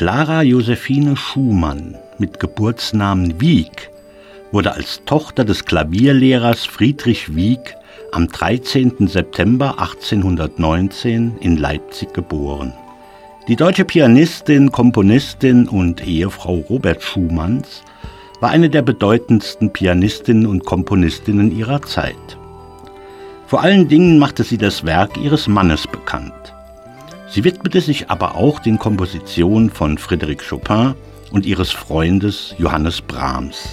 Clara Josephine Schumann mit Geburtsnamen Wieck wurde als Tochter des Klavierlehrers Friedrich Wieck am 13. September 1819 in Leipzig geboren. Die deutsche Pianistin, Komponistin und Ehefrau Robert Schumanns war eine der bedeutendsten Pianistinnen und Komponistinnen ihrer Zeit. Vor allen Dingen machte sie das Werk ihres Mannes bekannt. Sie widmete sich aber auch den Kompositionen von Frédéric Chopin und ihres Freundes Johannes Brahms.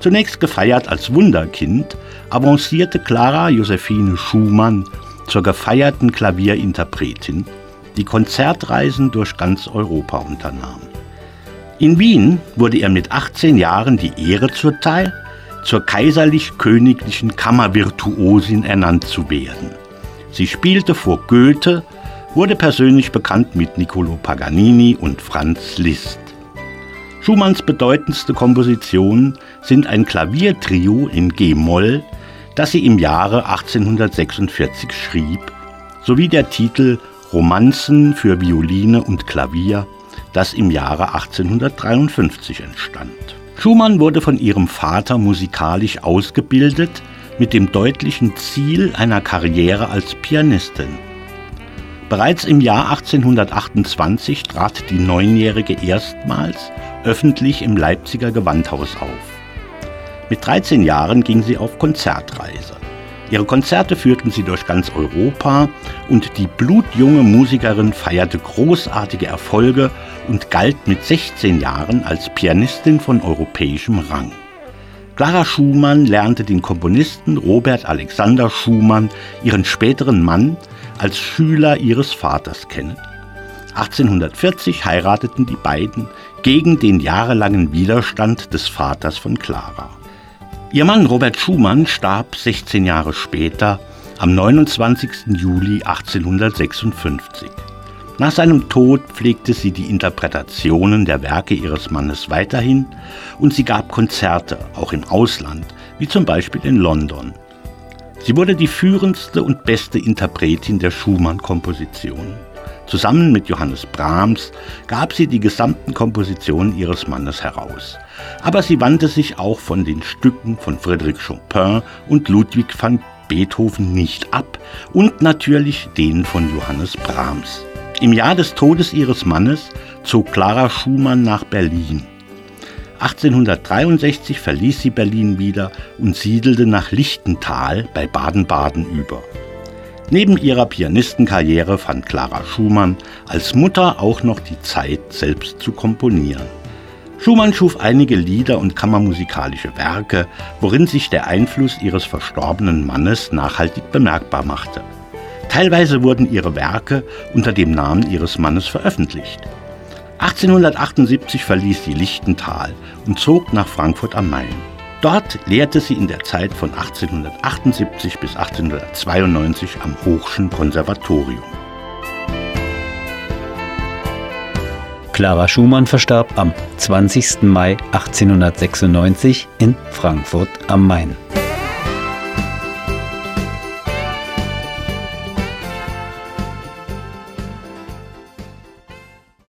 Zunächst gefeiert als Wunderkind, avancierte Clara Josephine Schumann zur gefeierten Klavierinterpretin, die Konzertreisen durch ganz Europa unternahm. In Wien wurde ihr mit 18 Jahren die Ehre zuteil, zur kaiserlich-königlichen Kammervirtuosin ernannt zu werden. Sie spielte vor Goethe, wurde persönlich bekannt mit Niccolo Paganini und Franz Liszt. Schumanns bedeutendste Kompositionen sind ein Klaviertrio in G-Moll, das sie im Jahre 1846 schrieb, sowie der Titel Romanzen für Violine und Klavier, das im Jahre 1853 entstand. Schumann wurde von ihrem Vater musikalisch ausgebildet, mit dem deutlichen Ziel einer Karriere als Pianistin. Bereits im Jahr 1828 trat die Neunjährige erstmals öffentlich im Leipziger Gewandhaus auf. Mit 13 Jahren ging sie auf Konzertreise. Ihre Konzerte führten sie durch ganz Europa und die blutjunge Musikerin feierte großartige Erfolge und galt mit 16 Jahren als Pianistin von europäischem Rang. Clara Schumann lernte den Komponisten Robert Alexander Schumann, ihren späteren Mann, als Schüler ihres Vaters kennen. 1840 heirateten die beiden gegen den jahrelangen Widerstand des Vaters von Clara. Ihr Mann Robert Schumann starb 16 Jahre später am 29. Juli 1856. Nach seinem Tod pflegte sie die Interpretationen der Werke ihres Mannes weiterhin und sie gab Konzerte, auch im Ausland, wie zum Beispiel in London. Sie wurde die führendste und beste Interpretin der Schumann-Kompositionen. Zusammen mit Johannes Brahms gab sie die gesamten Kompositionen ihres Mannes heraus. Aber sie wandte sich auch von den Stücken von Frédéric Chopin und Ludwig van Beethoven nicht ab und natürlich denen von Johannes Brahms. Im Jahr des Todes ihres Mannes zog Clara Schumann nach Berlin. 1863 verließ sie Berlin wieder und siedelte nach Lichtental bei Baden-Baden über. Neben ihrer Pianistenkarriere fand Clara Schumann als Mutter auch noch die Zeit, selbst zu komponieren. Schumann schuf einige Lieder und kammermusikalische Werke, worin sich der Einfluss ihres verstorbenen Mannes nachhaltig bemerkbar machte. Teilweise wurden ihre Werke unter dem Namen ihres Mannes veröffentlicht. 1878 verließ sie Lichtental und zog nach Frankfurt am Main. Dort lehrte sie in der Zeit von 1878 bis 1892 am Hochschen Konservatorium. Clara Schumann verstarb am 20. Mai 1896 in Frankfurt am Main.